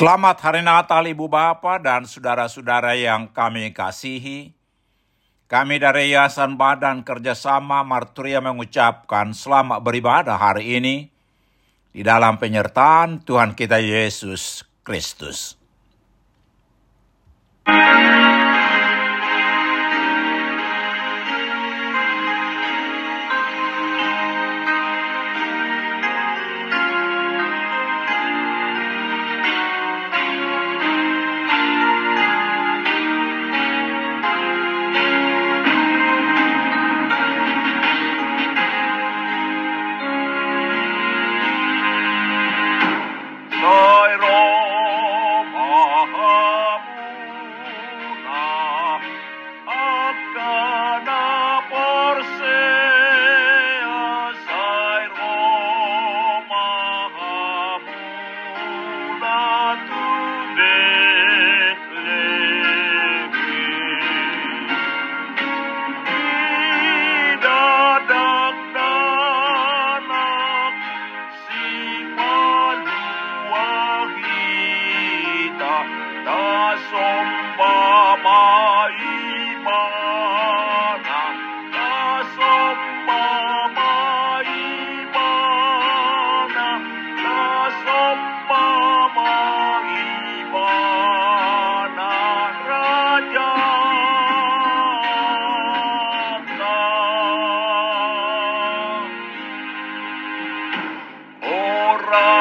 Selamat Hari Natal Ibu Bapak dan saudara-saudara yang kami kasihi. Kami dari Yayasan Badan Kerjasama Marturia mengucapkan selamat beribadah hari ini di dalam penyertaan Tuhan kita Yesus Kristus. Soy Raja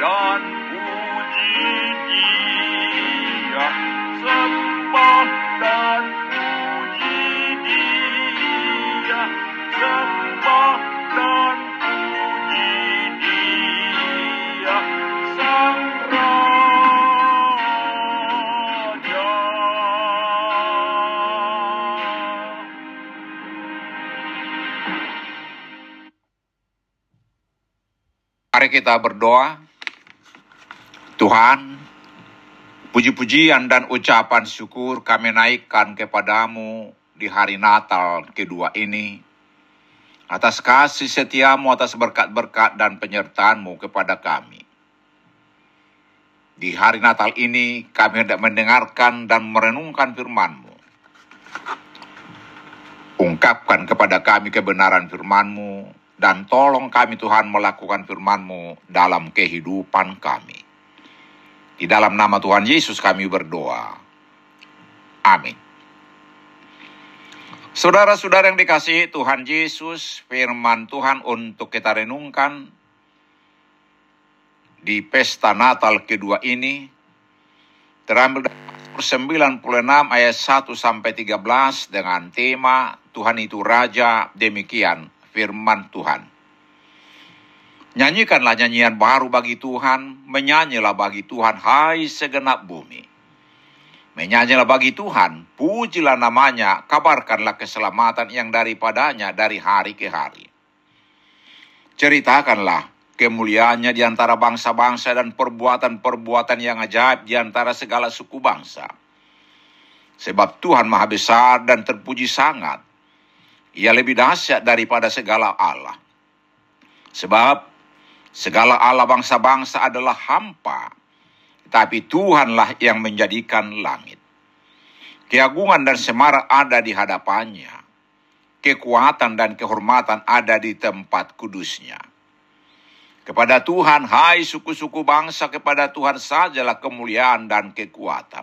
dan puji dia sembah dan puji dia sembah dan puji dia Mari kita berdoa. Tuhan, puji-pujian dan ucapan syukur kami naikkan kepadamu di hari Natal kedua ini. Atas kasih setiamu, atas berkat-berkat dan penyertaanmu kepada kami. Di hari Natal ini kami hendak mendengarkan dan merenungkan firman-Mu. Ungkapkan kepada kami kebenaran firman-Mu dan tolong kami Tuhan melakukan firman-Mu dalam kehidupan kami. Di dalam nama Tuhan Yesus kami berdoa. Amin. Saudara-saudara yang dikasihi Tuhan Yesus, firman Tuhan untuk kita renungkan di pesta Natal kedua ini terambil dari 96 ayat 1 sampai 13 dengan tema Tuhan itu Raja demikian firman Tuhan. Nyanyikanlah nyanyian baru bagi Tuhan, menyanyilah bagi Tuhan hai segenap bumi. Menyanyilah bagi Tuhan, pujilah namanya, kabarkanlah keselamatan yang daripadanya dari hari ke hari. Ceritakanlah kemuliaannya di antara bangsa-bangsa dan perbuatan-perbuatan yang ajaib di antara segala suku bangsa. Sebab Tuhan maha besar dan terpuji sangat. Ia lebih dahsyat daripada segala Allah. Sebab segala Allah bangsa-bangsa adalah hampa, tapi Tuhanlah yang menjadikan langit. Keagungan dan semarak ada di hadapannya. Kekuatan dan kehormatan ada di tempat kudusnya. Kepada Tuhan, hai suku-suku bangsa, kepada Tuhan sajalah kemuliaan dan kekuatan.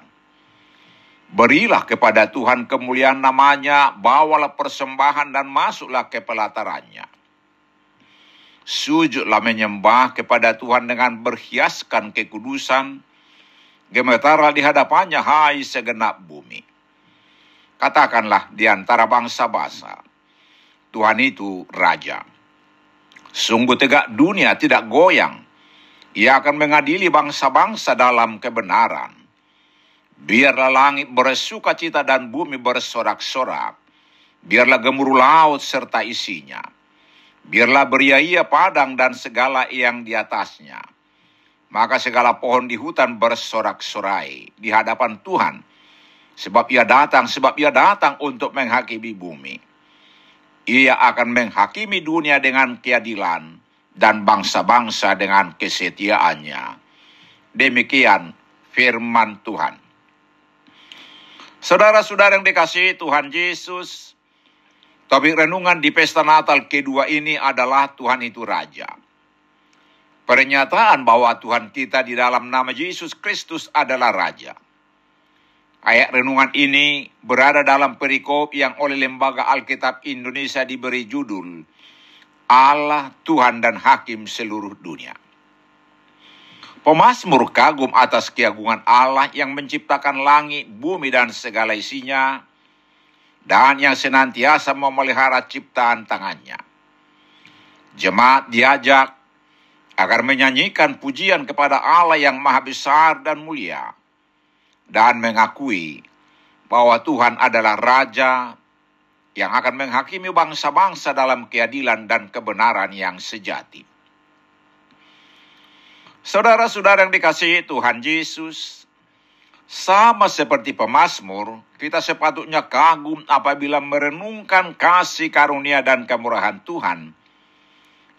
Berilah kepada Tuhan kemuliaan namanya, bawalah persembahan dan masuklah ke pelatarannya. Sujudlah menyembah kepada Tuhan dengan berhiaskan kekudusan, gemetarlah di hadapannya, hai segenap bumi. Katakanlah di antara bangsa-bangsa, Tuhan itu Raja. Sungguh tegak dunia tidak goyang. Ia akan mengadili bangsa-bangsa dalam kebenaran. Biarlah langit bersuka cita dan bumi bersorak-sorak. Biarlah gemuruh laut serta isinya. Biarlah beriaya padang dan segala yang di atasnya. Maka segala pohon di hutan bersorak-sorai di hadapan Tuhan. Sebab ia datang, sebab ia datang untuk menghakimi bumi ia akan menghakimi dunia dengan keadilan dan bangsa-bangsa dengan kesetiaannya. Demikian firman Tuhan. Saudara-saudara yang dikasihi Tuhan Yesus, topik renungan di pesta Natal kedua ini adalah Tuhan itu Raja. Pernyataan bahwa Tuhan kita di dalam nama Yesus Kristus adalah Raja. Ayat renungan ini berada dalam perikop yang oleh Lembaga Alkitab Indonesia diberi judul Allah, Tuhan dan Hakim seluruh dunia. Pemasmur kagum atas keagungan Allah yang menciptakan langit, bumi, dan segala isinya, dan yang senantiasa memelihara ciptaan tangannya. Jemaat diajak agar menyanyikan pujian kepada Allah yang maha besar dan mulia, dan mengakui bahwa Tuhan adalah Raja yang akan menghakimi bangsa-bangsa dalam keadilan dan kebenaran yang sejati. Saudara-saudara yang dikasihi Tuhan Yesus, sama seperti pemazmur, kita sepatutnya kagum apabila merenungkan kasih karunia dan kemurahan Tuhan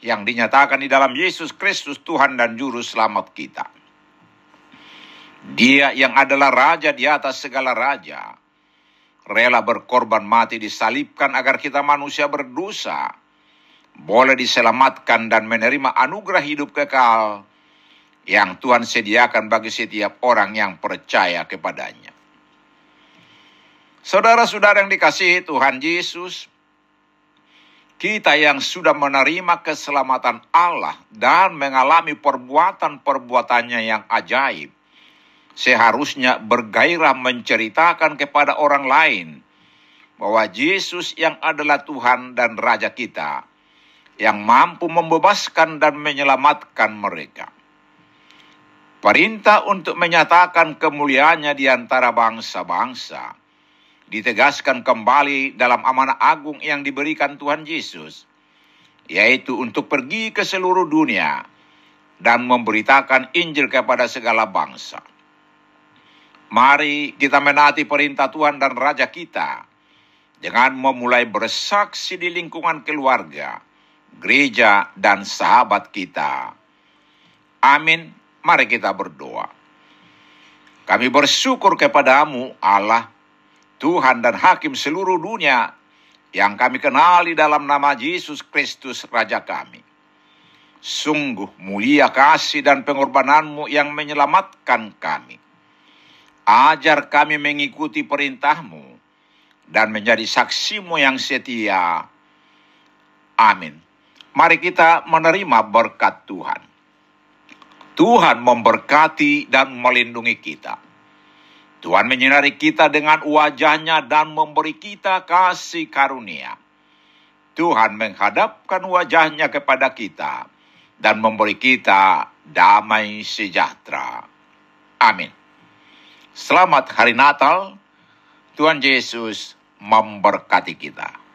yang dinyatakan di dalam Yesus Kristus Tuhan dan Juru Selamat kita. Dia yang adalah raja di atas segala raja, rela berkorban mati disalibkan agar kita manusia berdosa boleh diselamatkan dan menerima anugerah hidup kekal yang Tuhan sediakan bagi setiap orang yang percaya kepadanya. Saudara-saudara yang dikasihi Tuhan Yesus, kita yang sudah menerima keselamatan Allah dan mengalami perbuatan-perbuatannya yang ajaib, seharusnya bergairah menceritakan kepada orang lain bahwa Yesus yang adalah Tuhan dan Raja kita, yang mampu membebaskan dan menyelamatkan mereka. Perintah untuk menyatakan kemuliaannya di antara bangsa-bangsa ditegaskan kembali dalam amanah agung yang diberikan Tuhan Yesus, yaitu untuk pergi ke seluruh dunia dan memberitakan Injil kepada segala bangsa. Mari kita menaati perintah Tuhan dan Raja kita dengan memulai bersaksi di lingkungan keluarga, gereja, dan sahabat kita. Amin. Mari kita berdoa. Kami bersyukur kepadamu, Allah, Tuhan dan Hakim seluruh dunia, yang kami kenali dalam nama Yesus Kristus, Raja kami. Sungguh mulia kasih dan pengorbananmu yang menyelamatkan kami. Ajar kami mengikuti perintahmu dan menjadi saksimu yang setia. Amin. Mari kita menerima berkat Tuhan. Tuhan memberkati dan melindungi kita. Tuhan menyinari kita dengan wajahnya dan memberi kita kasih karunia. Tuhan menghadapkan wajahnya kepada kita dan memberi kita damai sejahtera. Amin. Selamat hari Natal. Tuhan Yesus memberkati kita.